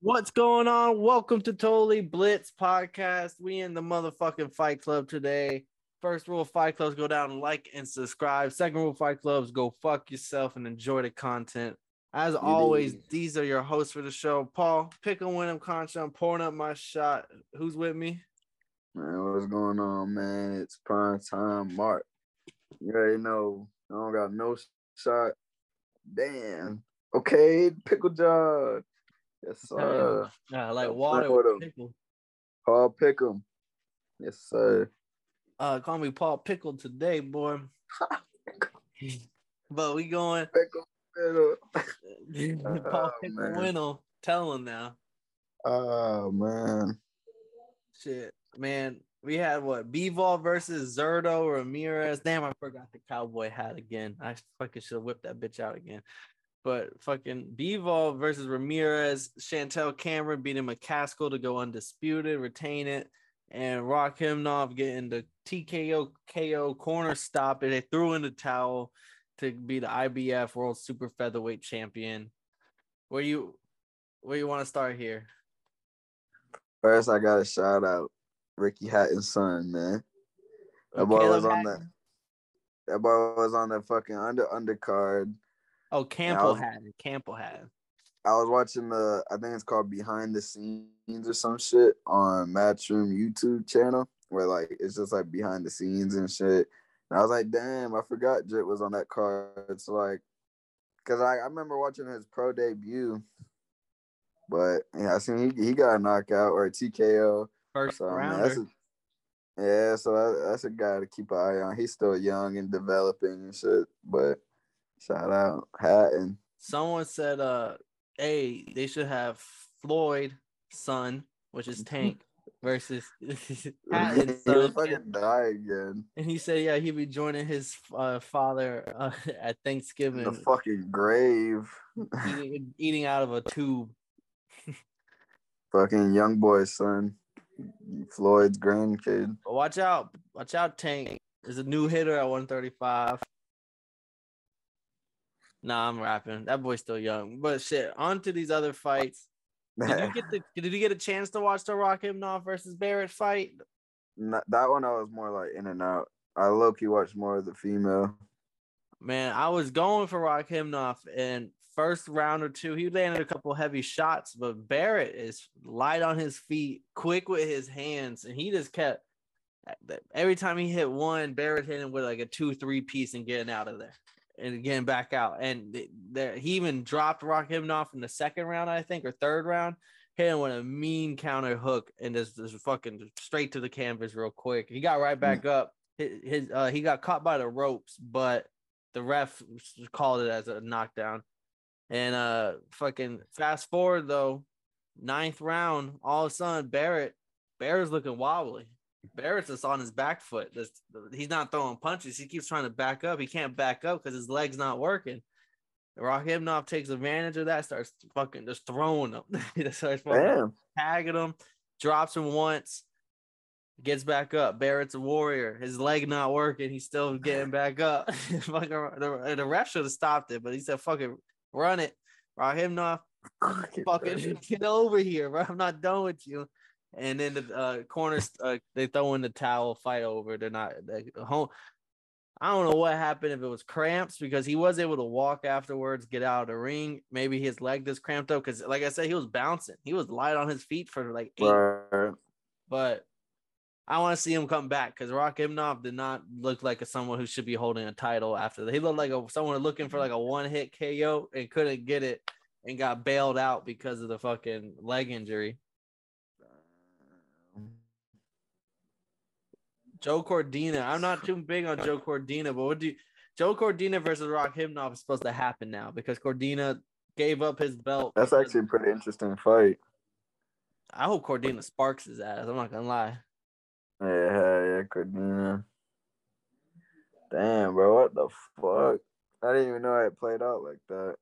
What's going on? Welcome to Totally Blitz podcast. We in the motherfucking Fight Club today. First rule of Fight Clubs: go down, like, and subscribe. Second rule of Fight Clubs: go fuck yourself and enjoy the content. As always, these are your hosts for the show. Paul, pick a win. I'm conscious. I'm pouring up my shot. Who's with me? Man, what's going on, man? It's prime time, Mark. You already know I don't got no shot. Damn. Okay, pickle jar. Yes, sir. Yeah, like water with pickle. Paul Pickle. Yes, sir. Uh, call me Paul Pickle today, boy. but we going. Pickle. Pickle. Paul oh, Pickle Tell him now. Oh man. Shit, man. We had what Bivol versus Zurdo Ramirez. Damn, I forgot the cowboy hat again. I fucking should have whipped that bitch out again. But fucking Bivol versus Ramirez, Chantelle Cameron beating McCaskill to go undisputed, retain it, and Rakhimov getting the TKO KO corner stop, and they threw in the towel to be the IBF World Super Featherweight Champion. Where you where you want to start here? First, I got a shout out Ricky Hatton's son, man. That boy was on that. that boy was on the fucking under undercard Oh, Campbell was, had it. Campbell had I was watching the, I think it's called Behind the Scenes or some shit on Matchroom YouTube channel, where like it's just like behind the scenes and shit. And I was like, damn, I forgot Jit was on that card. So like, cause I, I remember watching his pro debut, but yeah, I seen he, he got a knockout or a TKO. First so, rounder. yeah, so that, that's a guy to keep an eye on. He's still young and developing and shit, but Shout out Hatton. Someone said, "Uh, hey, they should have Floyd son, which is Tank, versus Hatton son." fucking die again. And he said, "Yeah, he'd be joining his uh, father uh, at Thanksgiving, the fucking grave, eating, eating out of a tube." fucking young boy's son, Floyd's grandkid. Watch out, watch out, Tank. There's a new hitter at 135. Nah, I'm rapping. That boy's still young. But shit, on to these other fights. Did you get the did you get a chance to watch the Rock Rakhimov versus Barrett fight? Not, that one I was more like in and out. I low key watched more of the female. Man, I was going for Rakhimov and first round or two, he landed a couple heavy shots, but Barrett is light on his feet, quick with his hands, and he just kept every time he hit one, Barrett hit him with like a two, three piece and getting out of there and getting back out. And there, he even dropped Rakhimov in the second round, I think, or third round. Hit him with a mean counter hook and just, just fucking straight to the canvas real quick. He got right back mm. up. His, his uh, he got caught by the ropes, but the ref called it as a knockdown. And uh, fucking fast forward though, ninth round, all of a sudden Barrett, Barrett's looking wobbly. Barrett's just on his back foot. he's not throwing punches. He keeps trying to back up. He can't back up because his leg's not working. Rakhimov takes advantage of that, starts fucking just throwing him. he starts fucking tagging him, drops him once, gets back up. Barrett's a warrior. His leg not working. He's still getting back up. the, the ref should have stopped it, but he said, fucking run it. Rakhimov, fucking get over here, bro. I'm not done with you and then the uh, corners uh, they throw in the towel, fight over. They're not they, home. I don't know what happened if it was cramps because he was able to walk afterwards, get out of the ring. Maybe his leg just cramped up because, like I said, he was bouncing. He was light on his feet for like eight. Right. But I want to see him come back because Rakhimov did not look like a, someone who should be holding a title after that. He looked like a, someone looking for like a one hit KO and couldn't get it and got bailed out because of the fucking leg injury. Joe Cordina. I'm not too big on Joe Cordina, but what do you, Joe Cordina versus Rakhimov is supposed to happen now because Cordina gave up his belt. That's actually a pretty interesting fight. I hope Cordina sparks his ass. I'm not gonna lie. Yeah, yeah, Cordina. Damn, bro, what the fuck? I didn't even know it played out like that.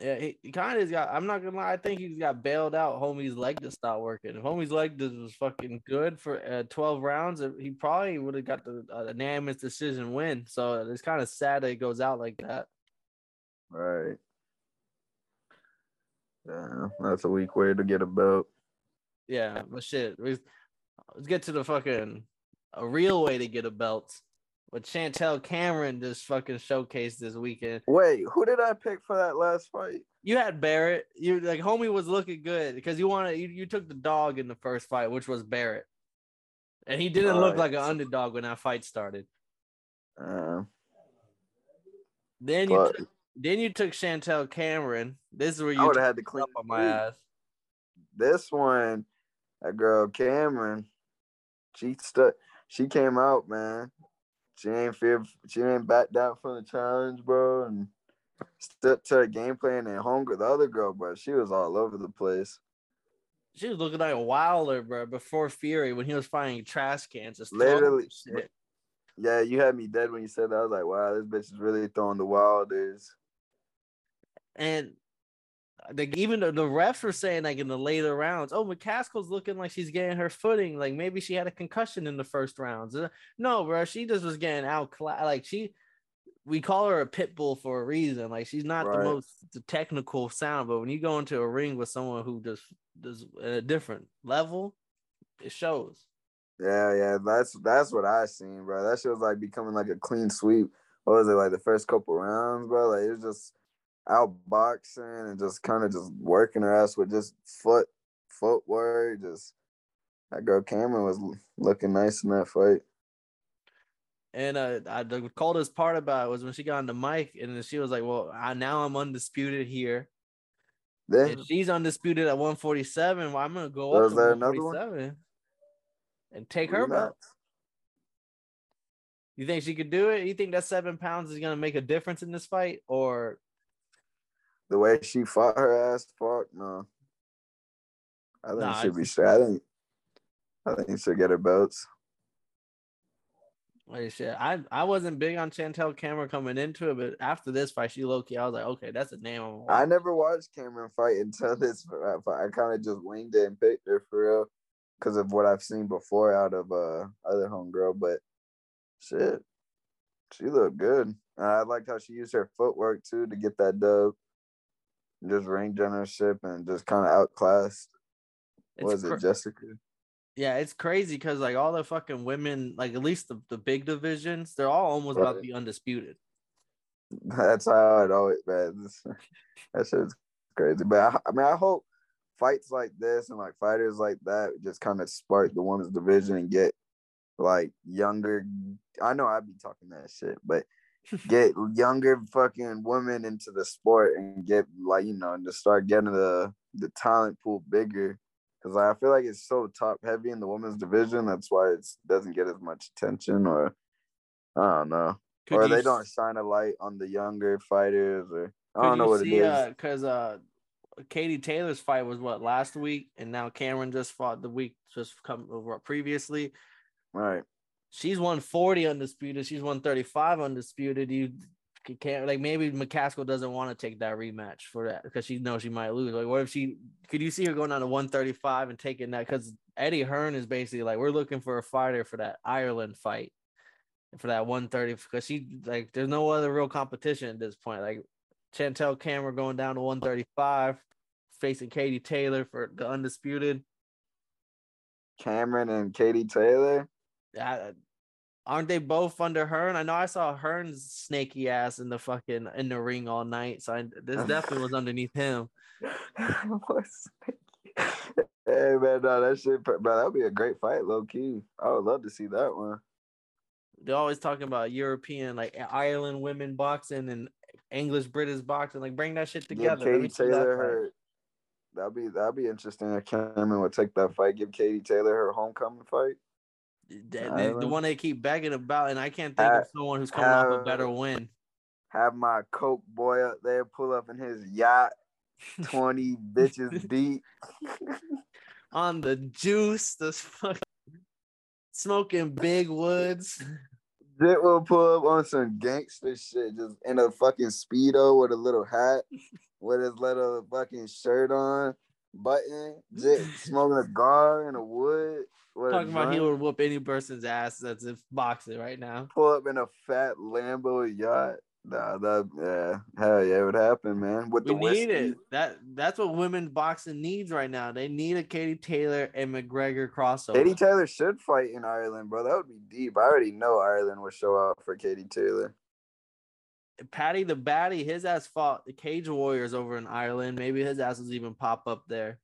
Yeah, he, he kind of got. I'm not gonna lie. I think he's got bailed out. Homie's leg just stopped working. If Homie's leg just was fucking good for uh, 12 rounds, he probably would have got the uh, unanimous decision win. So it's kind of sad that it goes out like that. Right. Yeah, that's a weak way to get a belt. Yeah, but shit, we, let's get to the fucking a real way to get a belt. What Chantelle Cameron just fucking showcased this weekend. Wait, who did I pick for that last fight? You had Barrett. You like homie was looking good because you wanted you, you took the dog in the first fight, which was Barrett, and he didn't look like an underdog when that fight started. Uh, Then you but took, then you took Chantelle Cameron. This is where you would have had to clean up on my ass. This one, that girl Cameron, she stuck. She came out, man. She ain't fear. She ain't back down from the challenge, bro, and stuck to her game plan. And hunger, the other girl, bro, she was all over the place. She was looking like Wilder, bro, before Fury when he was fighting trash cans. Literally. shit. Yeah, you had me dead when you said that. I was like, wow, this bitch is really throwing the wilders. And like even the, the refs were saying like in the later rounds, oh McCaskill's looking like she's getting her footing. Like maybe she had a concussion in the first rounds. Uh, No, bro, she just was getting out. Like she, we call her a pit bull for a reason. Like she's not the most the technical sound, but when you go into a ring with someone who just does at a different level, it shows. Yeah, yeah, that's that's what I seen, bro. That shit was like becoming like a clean sweep. What was it like the first couple rounds, bro? Like it was just outboxing and just kind of just working her ass with just foot footwork. Just that girl Cameron was looking nice in that fight. And uh, I, the coldest part about it was when she got on the mic and then she was like, "Well, I, now I'm undisputed here." Then If she's undisputed at 147, well, I'm gonna go up to there another one? 147 and take her. You think she could do it? You think that seven pounds is gonna make a difference in this fight, or the way she fought her ass, fuck no. I think Nah, she'll be straight. I think I think she'll get her belts. like shit? I I wasn't big on Chantelle Cameron coming into it, but after this fight, she low key. I was like, okay, that's a name. I'm I never watched Cameron fight until this fight. I kind of just winged it and picked her for real because of what I've seen before out of uh other homegirl. But shit, she looked good. And I liked how she used her footwork too to get that dub. Just ring generalship and just kind of outclassed. It's Was cra- it Jessica? Yeah, it's crazy because like all the fucking women, like at least the, the big divisions, they're all almost about to be undisputed. That's how it always man. That shit's crazy. But I, I mean, I hope fights like this and like fighters like that just kind of spark the women's division and get like younger. I know I'd be talking that shit, but get younger fucking women into the sport and get like you know just start getting the the talent pool bigger. Cause I feel like it's so top heavy in the women's division. That's why it doesn't get as much attention, or I don't know Could or they don't shine a light on the younger fighters, or I don't know what see, it is. Because uh, Katie Taylor's fight was what last week, and now Cameron just fought the week just come over previously. right? She's 140 undisputed. She's 135 undisputed. You can't like maybe McCaskill doesn't want to take that rematch for that because she knows she might lose. Like, what if she could you see her going down to 135 and taking that? Because Eddie Hearn is basically like, we're looking for a fighter for that Ireland fight for that 130 because she like there's no other real competition at this point. Like Chantelle Cameron going down to 135, facing Katie Taylor for the undisputed. Cameron and Katie Taylor. I, aren't they both under Hearn? I know I saw Hearn's snaky ass in the fucking in the ring all night, so I, this definitely was underneath him. Hey man, no, that shit, bro, that would be a great fight, low key. I would love to see that one. They're always talking about European, like Ireland women boxing and English British boxing. Like bring that shit together. Let Katie me see that Taylor her. That'd be that'd be interesting. If Cameron would take that fight, give Katie Taylor her homecoming fight. The, the- one they keep begging about, and I can't think of someone who's coming off a better win. Have my coke boy up there, pull up in his yacht, twenty bitches deep. On the juice, this fucking smoking big woods. Jit will pull up on some gangster shit, just in a fucking speedo with a little hat, with his little fucking shirt on, button. Jit smoking a cigar in a wood. Talking about he would whoop any person's ass that's if boxing right now. pull up in a fat Lambo yacht. Nah, that yeah, hell yeah, it would happen, man. With We the need whiskey, it. That that's what women boxing needs right now. They need a Katie Taylor and McGregor crossover. Katie Taylor should fight in Ireland, bro. That would be deep. I already know Ireland would show out for Katie Taylor. Paddy the Baddie, his ass fought the Cage Warriors over in Ireland. Maybe his ass will even pop up there.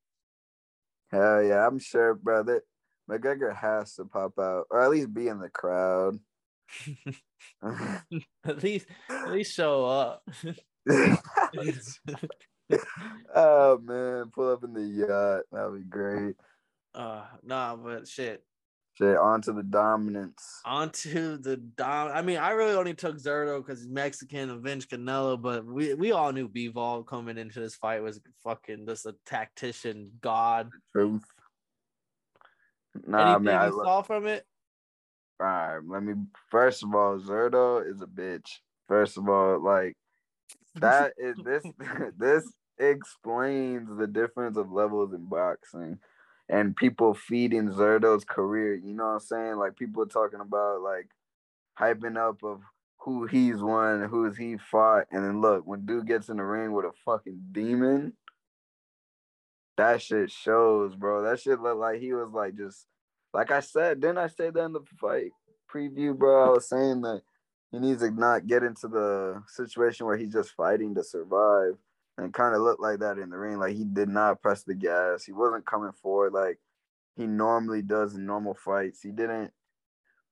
Hell yeah, I'm sure, brother. McGregor has to pop out, or at least be in the crowd. at least, at least show up. oh man, pull up in the yacht. That'd be great. uh, nah, but shit. Shit, on to the dominance. Onto the dom. I mean, I really only took Zurdo because he's Mexican, avenge Canelo, but we, we all knew Bivol coming into this fight was fucking just a tactician god. Truth. Nah, Anything man. I you lo- saw from it? All right, let me. First of all, Zurdo is a bitch. First of all, like that is this. this explains the difference of levels in boxing, and people feeding Zurdo's career. You know what I'm saying? Like people talking about like hyping up of who he's won, who's he fought, and then look when dude gets in the ring with a fucking demon. That shit shows, bro. That shit look like he was like just like I said, didn't I say that in the fight preview, bro? I was saying that he needs to not get into the situation where he's just fighting to survive and kind of looked like that in the ring. Like he did not press the gas. He wasn't coming forward like he normally does in normal fights. He didn't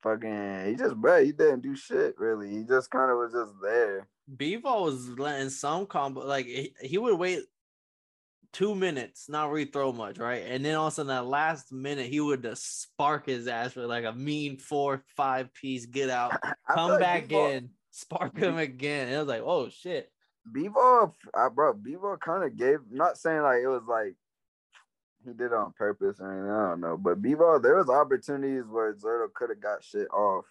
fucking he just bro, he didn't do shit really. He just kind of was just there. Bivol was letting some combo like he, he would wait two minutes, not really throw much, right? And then all of a sudden that last minute he would just spark his ass with like a mean four, five piece get out, come like back in, spark him again. And it was like, oh shit. Bevo, I bro, Bevo kind of gave. Not saying like it was like he did it on purpose or anything. I don't know, but Bevo, there was opportunities where Zurdo could have got shit off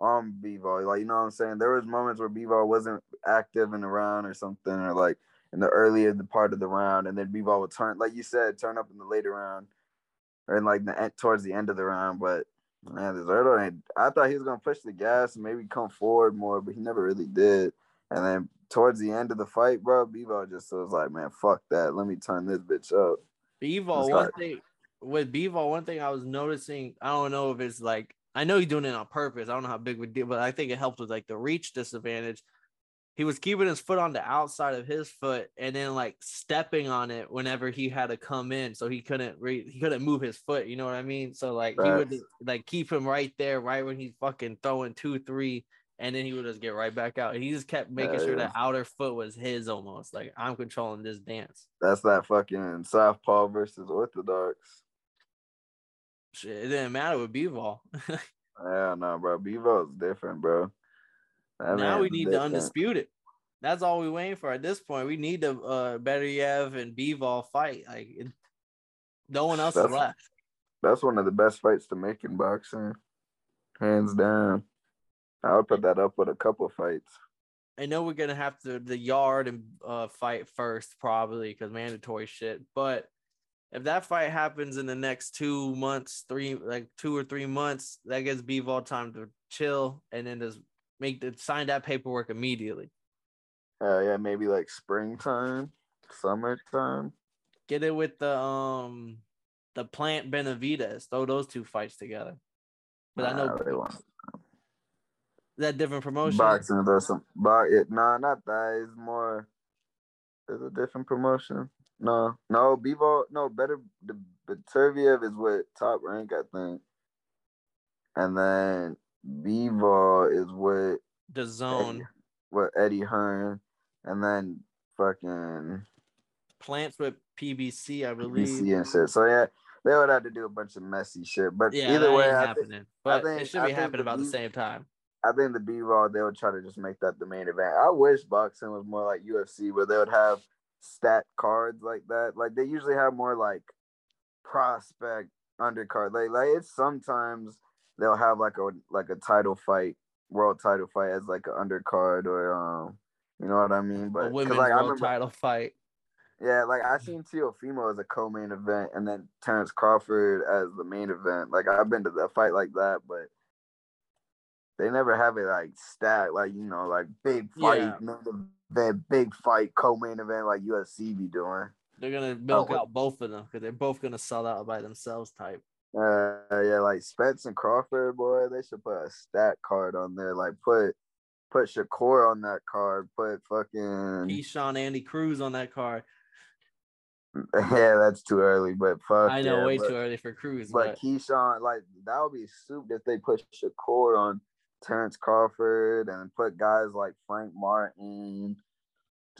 on Bevo. Like you know what I'm saying. There was moments where Bevo wasn't active in the round or something, or like in the earlier part of the round, and then Bevo would turn, like you said, turn up in the later round, or in like the towards the end of the round. But man, Zurdo, I thought he was gonna push the gas and maybe come forward more, but he never really did. And then towards the end of the fight, bro, Bevo just was like, man, fuck that. Let me turn this bitch up. Bevo, one like- thing with Bevo, one thing I was noticing, I don't know if it's like I know he's doing it on purpose. I don't know how big we deal, but I think it helped with like the reach disadvantage. He was keeping his foot on the outside of his foot and then like stepping on it whenever he had to come in, so he couldn't re- he couldn't move his foot. You know what I mean? So like he would like keep him right there, right when he's fucking throwing two, three, and then he would just get right back out. He just kept making Yeah, sure yeah. the outer foot was his almost. Like I'm controlling this dance. That's that fucking Southpaw versus Orthodox. Shit, it didn't matter with Bevo. Yeah, no, bro. Bevo's different, bro. That now we need to different. undisputed. That's all we waiting for at this point. We need the uh Beterbiev and Bivol fight. Like it, no one else is That's- left. That's one of the best fights to make in boxing, hands down. I would put that up with a couple fights. I know we're gonna have to the Yarde and uh fight first probably because mandatory shit. But if that fight happens in the next two months, three like two or three months, that gives Bivol time to chill and then just make the sign that paperwork immediately. Uh, yeah, maybe like springtime, summertime. Get it with the um the plant Benavidez. Throw those two fights together. But I know Nah, they want that different promotion. boxing or some. It, nah, not that. It's more. There's a different promotion. No, no, Bevo, no, better. The Beterbiev is with top rank, I think. And then Bevo is with DAZN with Eddie Hearn, and then fucking plants with PBC, I believe. PBC and shit. So yeah, they would have to do a bunch of messy shit. But Yeah, either way, I happening. think, but think- it should be happening about the same time. I think the B-Raw, they would try to just make that the main event. I wish boxing was more like UFC where they would have stat cards like that. Like they usually have more like prospect undercard. Like like it's sometimes they'll have like a like a title fight, world title fight as like an undercard or um you know what I mean? A But 'cause, women's like I world remember title fight. yeah, like I seen Teofimo as a co-main event, and then Terrence Crawford as the main event. Like I've been to that fight like that, but they never have it like stacked, like you know, like big fight, yeah. event, big fight, co-main event like UFC be doing. They're gonna milk oh, out both of them because they're both gonna sell out by themselves. Type. Uh, yeah, like Spence and Crawford, boy, they should put a stat card on there. Like put put Shakur on that card. Put fucking Keyshawn Andy Cruz on that card. Yeah, that's too early, but fuck. I know, yeah, way but, too early for Cruz. But, but Keyshawn, like that would be soup if they put Shakur on Terrence Crawford and put guys like Frank Martin.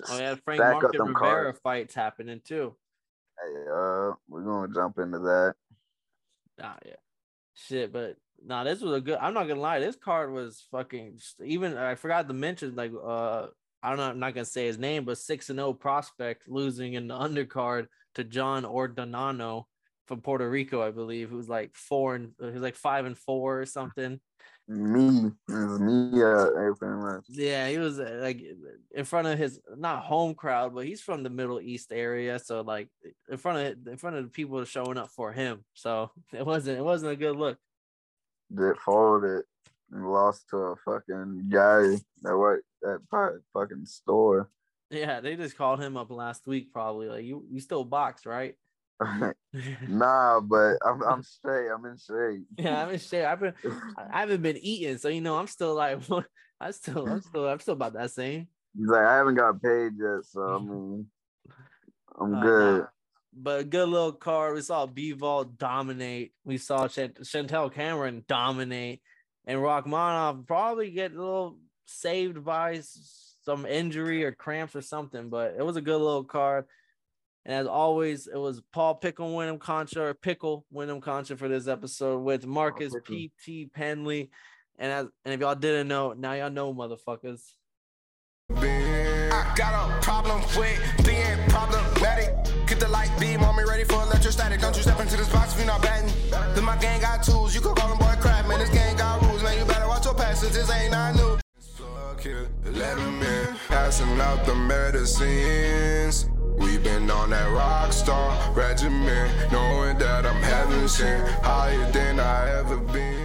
oh yeah, Frank Martin Rivera cards. fights happening too. Hey, uh, we're gonna jump into that. Ah, yeah, shit, but nah, this was a good. I'm not gonna lie, this card was fucking. Even I forgot to mention like uh I don't know, I'm not gonna say his name, but six and zero oh prospect losing in the undercard to John Ordonano from Puerto Rico, I believe, who's like four and he's like five and four or something. Me, me, uh, yeah, he was uh, like in front of his not home crowd, but he's from the Middle East area, so like in front of in front of the people showing up for him. So it wasn't it wasn't a good look. Did folded and lost to a fucking guy that worked at fucking store. Yeah, they just called him up last week, probably. Like you, you still box, right? nah, but I'm I'm straight. I'm in shape. Yeah, I'm in shape. I've been I haven't been eating, so you know I'm still like I still I'm still I'm still about that same. He's like I haven't got paid yet, so I mean I'm uh, good. Nah. But a good little card. We saw Bivol dominate. We saw Chant- Chantelle Cameron dominate and Rakhimov probably get a little saved by some injury or cramps or something. But it was a good little card. And as always, it was Paul Pickle Wyndham Concha or Pickle Wyndham Concha for this episode with Marcus P.T. Penley. And as and if y'all didn't know, now y'all know, motherfuckers. I got a problem with being problematic. Get the light beam on me ready for electrostatic. Don't you step into this box if you're not batting. Then my gang got tools. You can call them boy crap, man. This gang got rules, man. You better watch your passes. This ain't not new. Let him in, passing out the medicines. Been on that rock star regimen, knowing that I'm heaven sent, higher than I ever been.